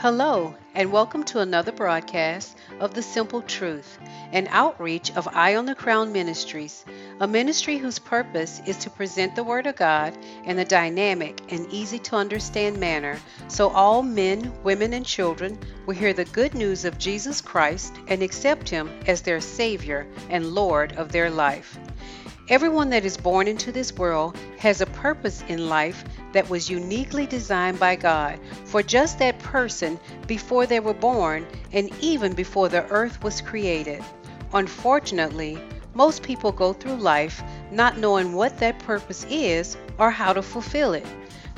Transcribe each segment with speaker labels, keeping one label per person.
Speaker 1: Hello, and welcome to another broadcast of The Simple Truth, an outreach of Eye on the Crown Ministries, a ministry whose purpose is to present the Word of God in a dynamic and easy to understand manner so all men, women, and children will hear the good news of Jesus Christ and accept Him as their Savior and Lord of their life. Everyone that is born into this world has a purpose in life that was uniquely designed by God for just that person before they were born and even before the earth was created. Unfortunately, most people go through life not knowing what that purpose is or how to fulfill it.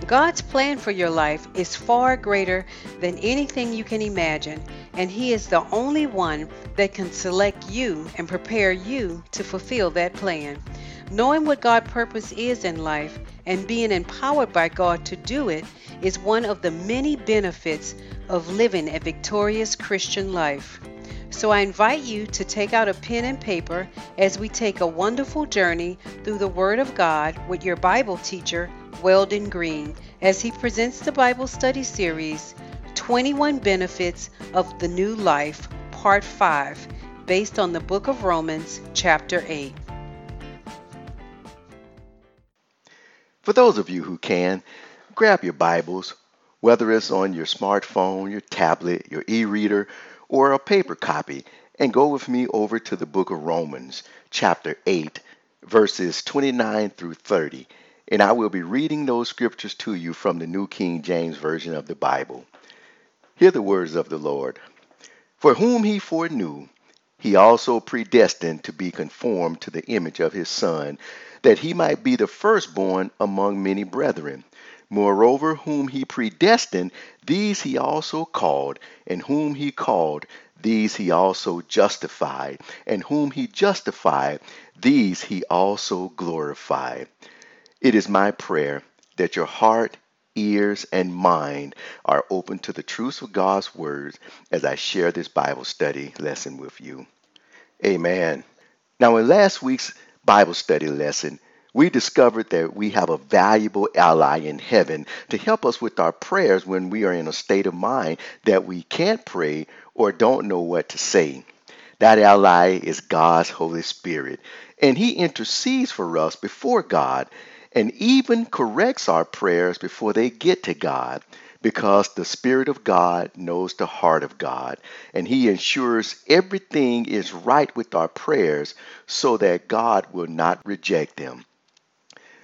Speaker 1: God's plan for your life is far greater than anything you can imagine, and He is the only one that can select you and prepare you to fulfill that plan. Knowing what God's purpose is in life and being empowered by God to do it is one of the many benefits of living a victorious Christian life. So I invite you to take out a pen and paper as we take a wonderful journey through the Word of God with your Bible teacher, Weldon Green, as he presents the Bible study series 21 Benefits of the New Life, Part 5, based on the book of Romans, chapter 8.
Speaker 2: For those of you who can, grab your Bibles, whether it's on your smartphone, your tablet, your e reader, or a paper copy, and go with me over to the book of Romans, chapter 8, verses 29 through 30. And I will be reading those scriptures to you from the New King James Version of the Bible. Hear the words of the Lord. For whom he foreknew, he also predestined to be conformed to the image of his Son that he might be the firstborn among many brethren. Moreover, whom he predestined, these he also called, and whom he called, these he also justified, and whom he justified, these he also glorified. It is my prayer that your heart, ears, and mind are open to the truths of God's words as I share this Bible study lesson with you. Amen. Now, in last week's Bible study lesson, we discovered that we have a valuable ally in heaven to help us with our prayers when we are in a state of mind that we can't pray or don't know what to say. That ally is God's Holy Spirit, and He intercedes for us before God and even corrects our prayers before they get to God because the Spirit of God knows the heart of God, and He ensures everything is right with our prayers so that God will not reject them.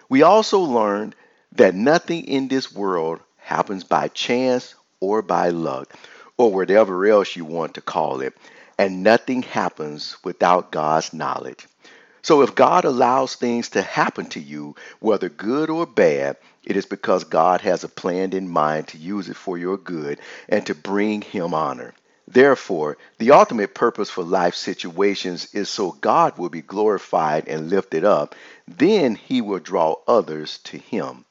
Speaker 2: We also learned that nothing in this world happens by chance or by luck, or whatever else you want to call it, and nothing happens without God's knowledge. So if God allows things to happen to you, whether good or bad, it is because God has a plan in mind to use it for your good and to bring Him honor. Therefore, the ultimate purpose for life situations is so God will be glorified and lifted up. Then He will draw others to Him.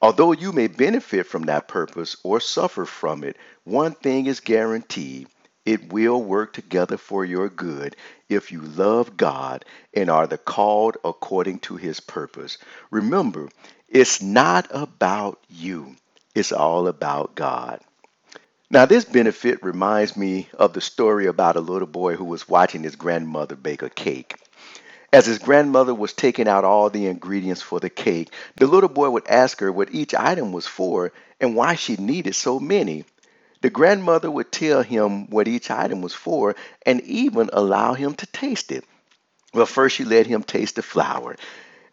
Speaker 2: Although you may benefit from that purpose or suffer from it, one thing is guaranteed it will work together for your good if you love God and are the called according to his purpose. Remember, it's not about you. It's all about God. Now, this benefit reminds me of the story about a little boy who was watching his grandmother bake a cake. As his grandmother was taking out all the ingredients for the cake, the little boy would ask her what each item was for and why she needed so many. The grandmother would tell him what each item was for and even allow him to taste it. Well, first she let him taste the flour,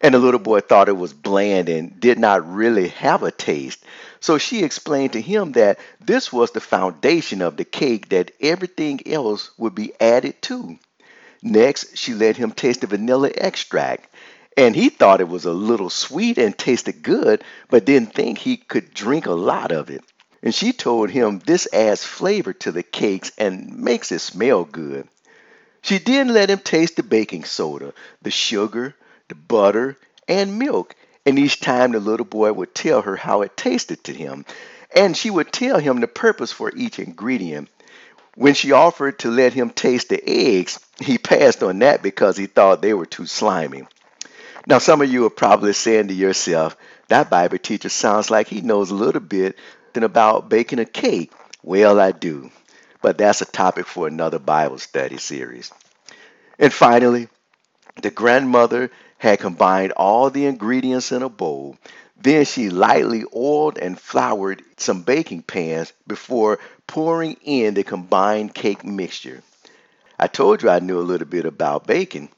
Speaker 2: and the little boy thought it was bland and did not really have a taste. So she explained to him that this was the foundation of the cake that everything else would be added to. Next, she let him taste the vanilla extract, and he thought it was a little sweet and tasted good, but didn't think he could drink a lot of it. And she told him this adds flavor to the cakes and makes it smell good. She then let him taste the baking soda, the sugar, the butter, and milk. And each time the little boy would tell her how it tasted to him. And she would tell him the purpose for each ingredient. When she offered to let him taste the eggs, he passed on that because he thought they were too slimy. Now, some of you are probably saying to yourself, that Bible teacher sounds like he knows a little bit about baking a cake. Well, I do. But that's a topic for another Bible study series. And finally, the grandmother had combined all the ingredients in a bowl. Then she lightly oiled and floured some baking pans before pouring in the combined cake mixture. I told you I knew a little bit about baking.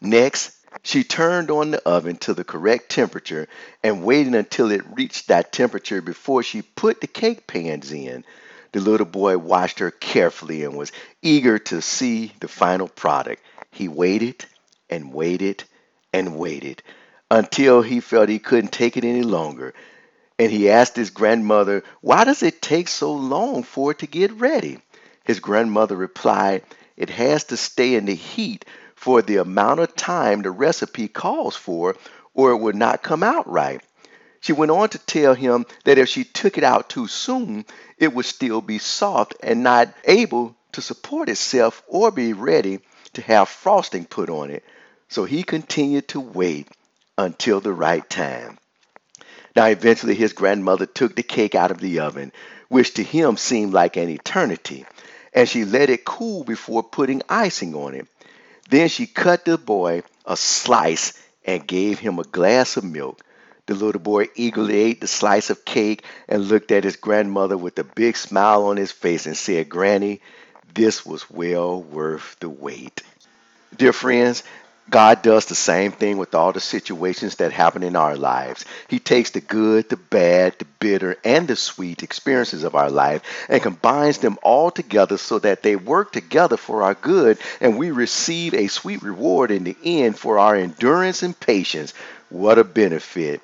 Speaker 2: Next, she turned on the oven to the correct temperature and waited until it reached that temperature before she put the cake pans in. The little boy watched her carefully and was eager to see the final product. He waited and waited and waited until he felt he couldn't take it any longer. And he asked his grandmother, Why does it take so long for it to get ready? His grandmother replied, It has to stay in the heat for the amount of time the recipe calls for, or it would not come out right. She went on to tell him that if she took it out too soon, it would still be soft and not able to support itself or be ready to have frosting put on it. So he continued to wait until the right time. Now, eventually, his grandmother took the cake out of the oven, which to him seemed like an eternity, and she let it cool before putting icing on it. Then she cut the boy a slice and gave him a glass of milk. The little boy eagerly ate the slice of cake and looked at his grandmother with a big smile on his face and said, Granny, this was well worth the wait. Dear friends, God does the same thing with all the situations that happen in our lives. He takes the good, the bad, the bitter, and the sweet experiences of our life and combines them all together so that they work together for our good and we receive a sweet reward in the end for our endurance and patience. What a benefit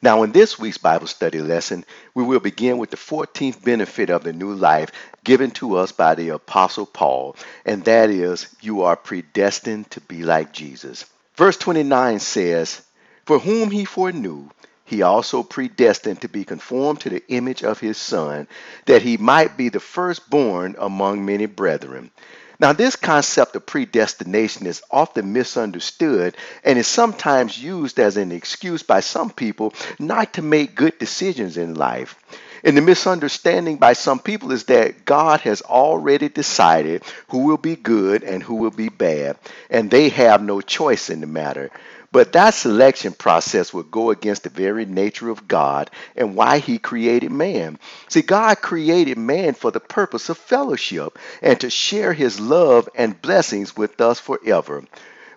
Speaker 2: now, in this week's Bible study lesson, we will begin with the 14th benefit of the new life given to us by the Apostle Paul, and that is, you are predestined to be like Jesus. Verse 29 says, For whom he foreknew, he also predestined to be conformed to the image of his Son, that he might be the firstborn among many brethren. Now, this concept of predestination is often misunderstood and is sometimes used as an excuse by some people not to make good decisions in life. And the misunderstanding by some people is that God has already decided who will be good and who will be bad, and they have no choice in the matter. But that selection process would go against the very nature of God and why he created man. See, God created man for the purpose of fellowship and to share his love and blessings with us forever.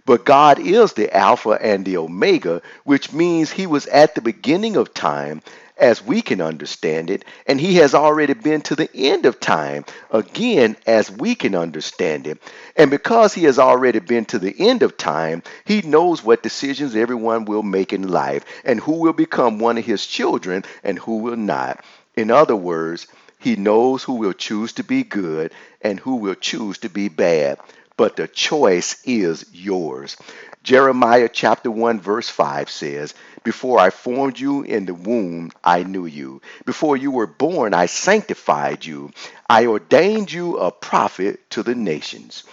Speaker 2: But God is the Alpha and the Omega, which means he was at the beginning of time as we can understand it, and he has already been to the end of time, again, as we can understand it. And because he has already been to the end of time, he knows what decisions everyone will make in life and who will become one of his children and who will not. In other words, he knows who will choose to be good and who will choose to be bad. But the choice is yours. Jeremiah chapter 1 verse 5 says, Before I formed you in the womb, I knew you. Before you were born, I sanctified you. I ordained you a prophet to the nations.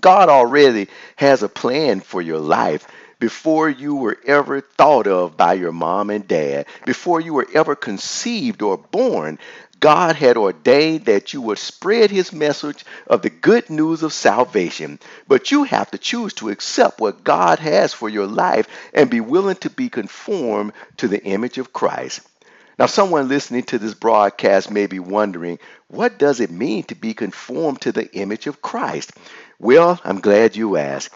Speaker 2: God already has a plan for your life before you were ever thought of by your mom and dad, before you were ever conceived or born, God had ordained that you would spread his message of the good news of salvation. But you have to choose to accept what God has for your life and be willing to be conformed to the image of Christ. Now, someone listening to this broadcast may be wondering, what does it mean to be conformed to the image of Christ? Well, I'm glad you asked.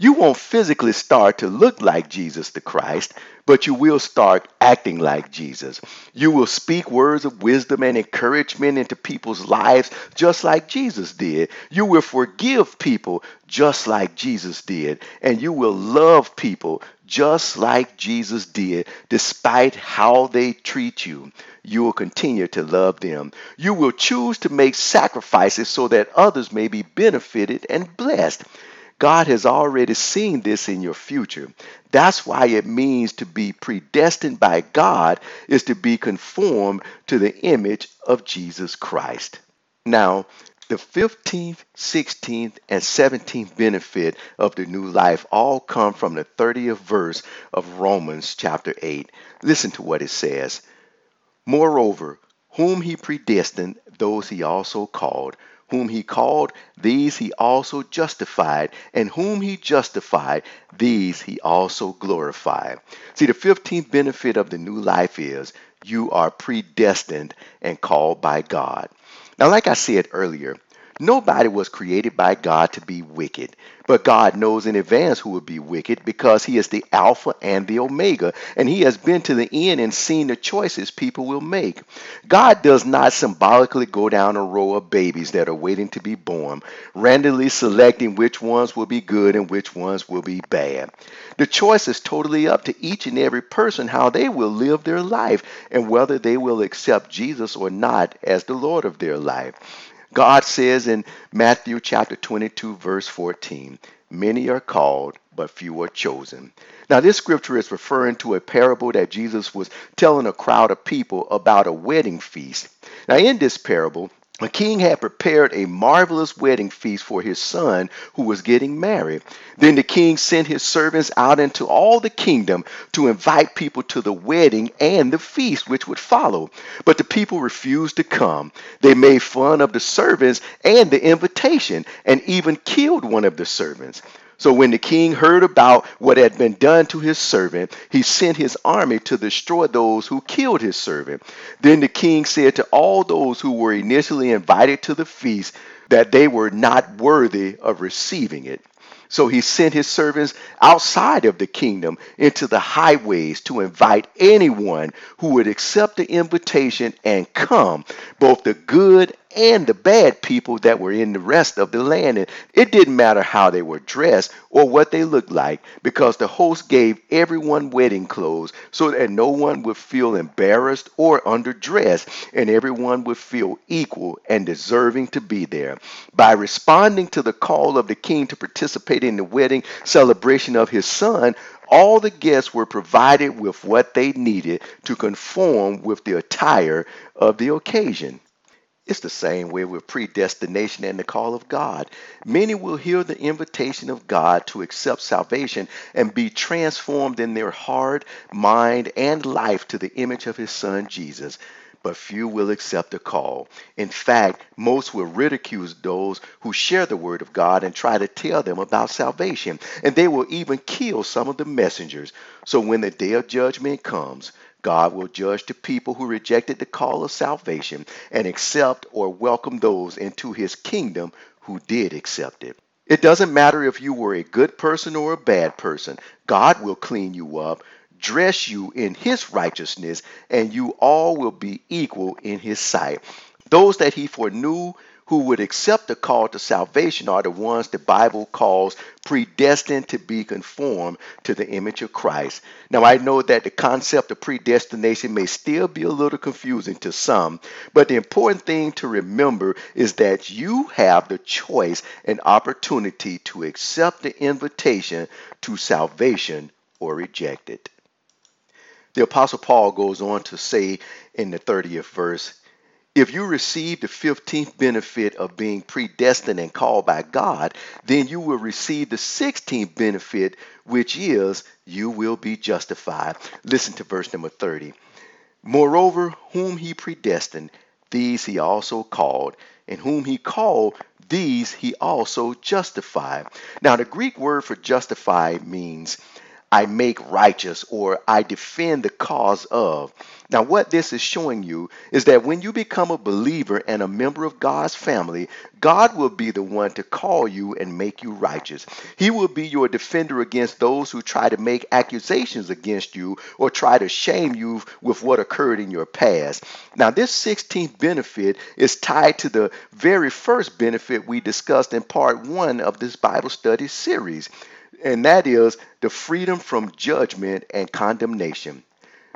Speaker 2: You won't physically start to look like Jesus the Christ, but you will start acting like Jesus. You will speak words of wisdom and encouragement into people's lives just like Jesus did. You will forgive people just like Jesus did. And you will love people just like Jesus did, despite how they treat you. You will continue to love them. You will choose to make sacrifices so that others may be benefited and blessed. God has already seen this in your future. That's why it means to be predestined by God is to be conformed to the image of Jesus Christ. Now, the 15th, 16th, and 17th benefit of the new life all come from the 30th verse of Romans chapter 8. Listen to what it says. Moreover, whom he predestined, those he also called. Whom he called, these he also justified. And whom he justified, these he also glorified. See, the 15th benefit of the new life is you are predestined and called by God. Now, like I said earlier, Nobody was created by God to be wicked, but God knows in advance who will be wicked because He is the Alpha and the Omega, and He has been to the end and seen the choices people will make. God does not symbolically go down a row of babies that are waiting to be born, randomly selecting which ones will be good and which ones will be bad. The choice is totally up to each and every person how they will live their life and whether they will accept Jesus or not as the Lord of their life. God says in Matthew chapter 22, verse 14, Many are called, but few are chosen. Now, this scripture is referring to a parable that Jesus was telling a crowd of people about a wedding feast. Now, in this parable, the king had prepared a marvelous wedding feast for his son who was getting married. Then the king sent his servants out into all the kingdom to invite people to the wedding and the feast which would follow. But the people refused to come. They made fun of the servants and the invitation and even killed one of the servants. So when the king heard about what had been done to his servant, he sent his army to destroy those who killed his servant. Then the king said to all those who were initially invited to the feast that they were not worthy of receiving it. So he sent his servants outside of the kingdom into the highways to invite anyone who would accept the invitation and come, both the good and the bad people that were in the rest of the land. And it didn't matter how they were dressed or what they looked like because the host gave everyone wedding clothes so that no one would feel embarrassed or underdressed and everyone would feel equal and deserving to be there. By responding to the call of the king to participate in the wedding celebration of his son, all the guests were provided with what they needed to conform with the attire of the occasion. It's the same way with predestination and the call of God. Many will hear the invitation of God to accept salvation and be transformed in their heart, mind, and life to the image of His Son Jesus. But few will accept the call. In fact, most will ridicule those who share the word of God and try to tell them about salvation. And they will even kill some of the messengers. So when the day of judgment comes, God will judge the people who rejected the call of salvation and accept or welcome those into his kingdom who did accept it. It doesn't matter if you were a good person or a bad person, God will clean you up, dress you in his righteousness, and you all will be equal in his sight. Those that he foreknew, who would accept the call to salvation are the ones the Bible calls predestined to be conformed to the image of Christ. Now, I know that the concept of predestination may still be a little confusing to some, but the important thing to remember is that you have the choice and opportunity to accept the invitation to salvation or reject it. The Apostle Paul goes on to say in the 30th verse, if you receive the 15th benefit of being predestined and called by God, then you will receive the 16th benefit, which is you will be justified. Listen to verse number 30. Moreover, whom he predestined, these he also called, and whom he called, these he also justified. Now, the Greek word for justify means I make righteous or I defend the cause of. Now, what this is showing you is that when you become a believer and a member of God's family, God will be the one to call you and make you righteous. He will be your defender against those who try to make accusations against you or try to shame you with what occurred in your past. Now, this 16th benefit is tied to the very first benefit we discussed in part one of this Bible study series and that is the freedom from judgment and condemnation.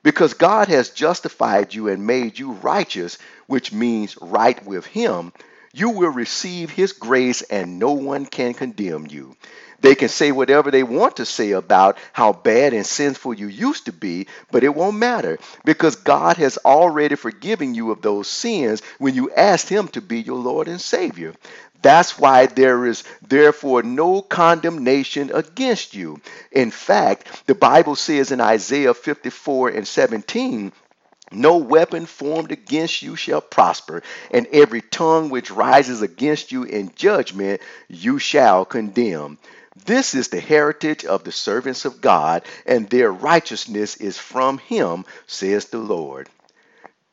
Speaker 2: Because God has justified you and made you righteous, which means right with Him, you will receive His grace and no one can condemn you. They can say whatever they want to say about how bad and sinful you used to be, but it won't matter because God has already forgiven you of those sins when you asked Him to be your Lord and Savior. That's why there is therefore no condemnation against you. In fact, the Bible says in Isaiah 54 and 17, No weapon formed against you shall prosper, and every tongue which rises against you in judgment you shall condemn. This is the heritage of the servants of God, and their righteousness is from him, says the Lord.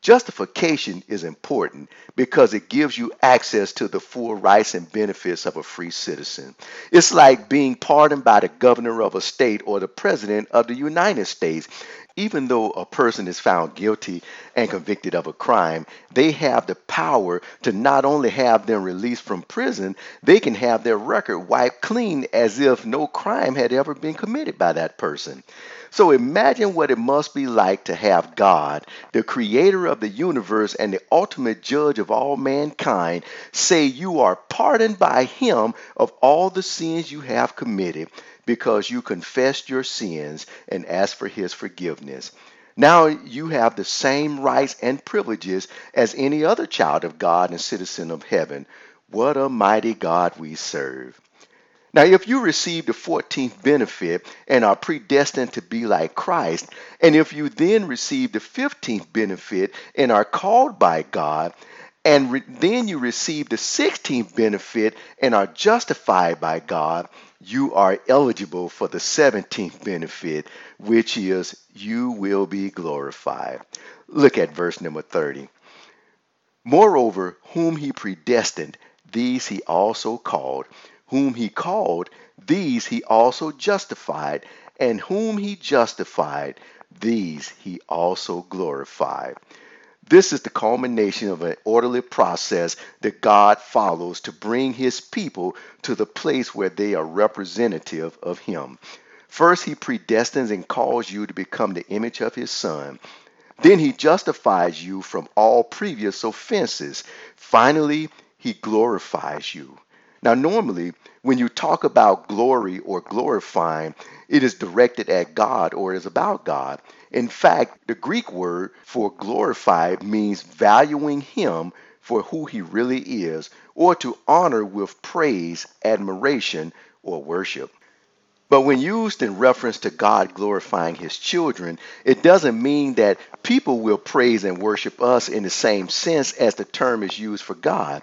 Speaker 2: Justification is important because it gives you access to the full rights and benefits of a free citizen. It's like being pardoned by the governor of a state or the president of the United States. Even though a person is found guilty and convicted of a crime, they have the power to not only have them released from prison, they can have their record wiped clean as if no crime had ever been committed by that person. So imagine what it must be like to have God, the creator of the universe and the ultimate judge of all mankind, say you are pardoned by him of all the sins you have committed because you confessed your sins and asked for his forgiveness. Now you have the same rights and privileges as any other child of God and citizen of heaven. What a mighty God we serve. Now, if you receive the 14th benefit and are predestined to be like Christ, and if you then receive the 15th benefit and are called by God, and re- then you receive the 16th benefit and are justified by God, you are eligible for the 17th benefit, which is you will be glorified. Look at verse number 30. Moreover, whom he predestined, these he also called whom he called, these he also justified, and whom he justified, these he also glorified. This is the culmination of an orderly process that God follows to bring his people to the place where they are representative of him. First, he predestines and calls you to become the image of his son. Then he justifies you from all previous offenses. Finally, he glorifies you. Now, normally, when you talk about glory or glorifying, it is directed at God or is about God. In fact, the Greek word for glorified means valuing Him for who He really is, or to honor with praise, admiration, or worship. But when used in reference to God glorifying his children, it doesn't mean that people will praise and worship us in the same sense as the term is used for God.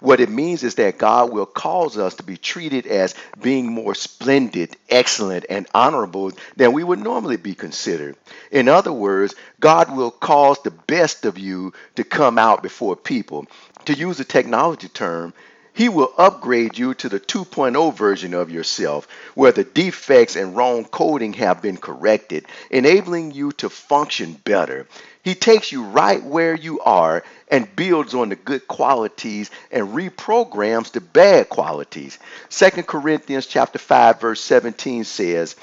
Speaker 2: What it means is that God will cause us to be treated as being more splendid, excellent, and honorable than we would normally be considered. In other words, God will cause the best of you to come out before people. To use a technology term, he will upgrade you to the 2.0 version of yourself, where the defects and wrong coding have been corrected, enabling you to function better. He takes you right where you are and builds on the good qualities and reprograms the bad qualities. 2 Corinthians chapter 5 verse 17 says,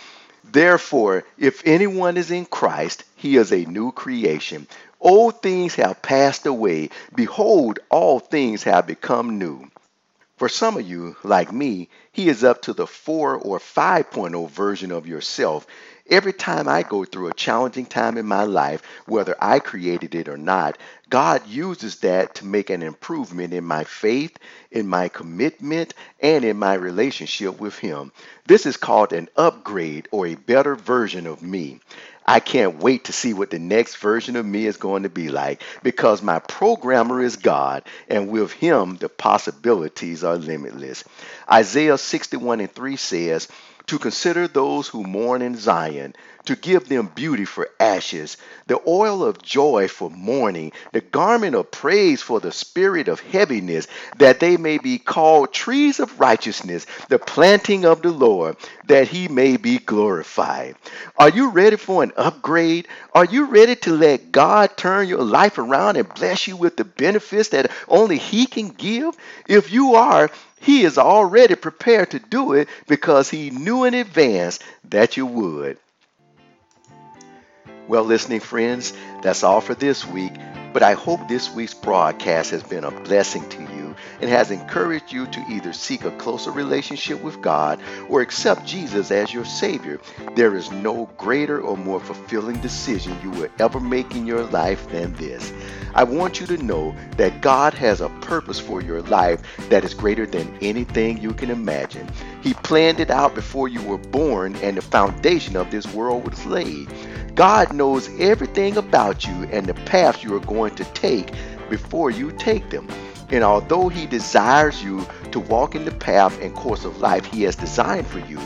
Speaker 2: Therefore, if anyone is in Christ, he is a new creation. Old things have passed away. Behold, all things have become new. For some of you, like me, he is up to the 4 or 5.0 version of yourself. Every time I go through a challenging time in my life, whether I created it or not, God uses that to make an improvement in my faith, in my commitment, and in my relationship with Him. This is called an upgrade or a better version of me. I can't wait to see what the next version of me is going to be like because my programmer is God, and with Him, the possibilities are limitless. Isaiah 61 and 3 says, to consider those who mourn in Zion, to give them beauty for ashes, the oil of joy for mourning, the garment of praise for the spirit of heaviness, that they may be called trees of righteousness, the planting of the Lord, that he may be glorified. Are you ready for an upgrade? Are you ready to let God turn your life around and bless you with the benefits that only he can give? If you are, he is already prepared to do it because he knew in advance that you would. Well, listening friends, that's all for this week. But I hope this week's broadcast has been a blessing to you and has encouraged you to either seek a closer relationship with God or accept Jesus as your Savior, there is no greater or more fulfilling decision you will ever make in your life than this. I want you to know that God has a purpose for your life that is greater than anything you can imagine. He planned it out before you were born and the foundation of this world was laid. God knows everything about you and the paths you are going to take before you take them. And although He desires you to walk in the path and course of life He has designed for you,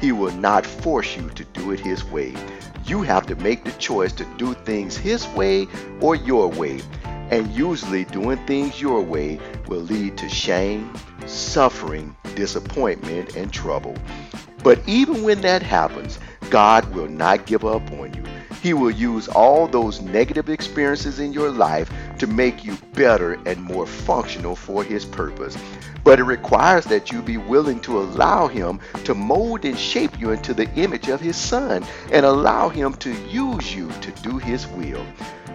Speaker 2: He will not force you to do it His way. You have to make the choice to do things His way or your way. And usually, doing things your way will lead to shame, suffering, disappointment, and trouble. But even when that happens, God will not give up on you. He will use all those negative experiences in your life to make you better and more functional for His purpose. But it requires that you be willing to allow Him to mold and shape you into the image of His Son and allow Him to use you to do His will.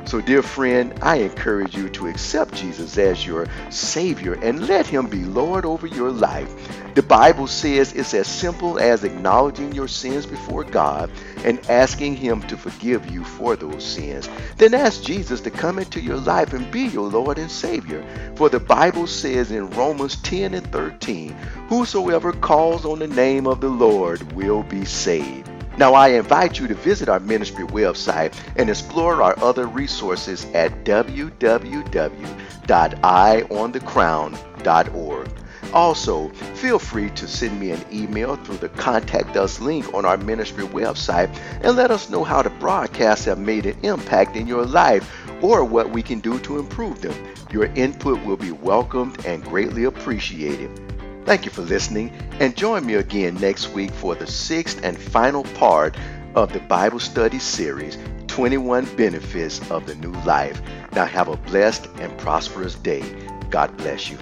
Speaker 2: So, dear friend, I encourage you to accept Jesus as your Savior and let Him be Lord over your life. The Bible says it's as simple as acknowledging your sins before God and asking Him to forgive you for those sins. Then ask Jesus to come into your life and be your Lord and Savior. For the Bible says in Romans 10 and 13, Whosoever calls on the name of the Lord will be saved. Now, I invite you to visit our ministry website and explore our other resources at www.eyeonthecrown.org. Also, feel free to send me an email through the Contact Us link on our ministry website and let us know how the broadcasts have made an impact in your life or what we can do to improve them. Your input will be welcomed and greatly appreciated. Thank you for listening, and join me again next week for the sixth and final part of the Bible study series 21 Benefits of the New Life. Now, have a blessed and prosperous day. God bless you.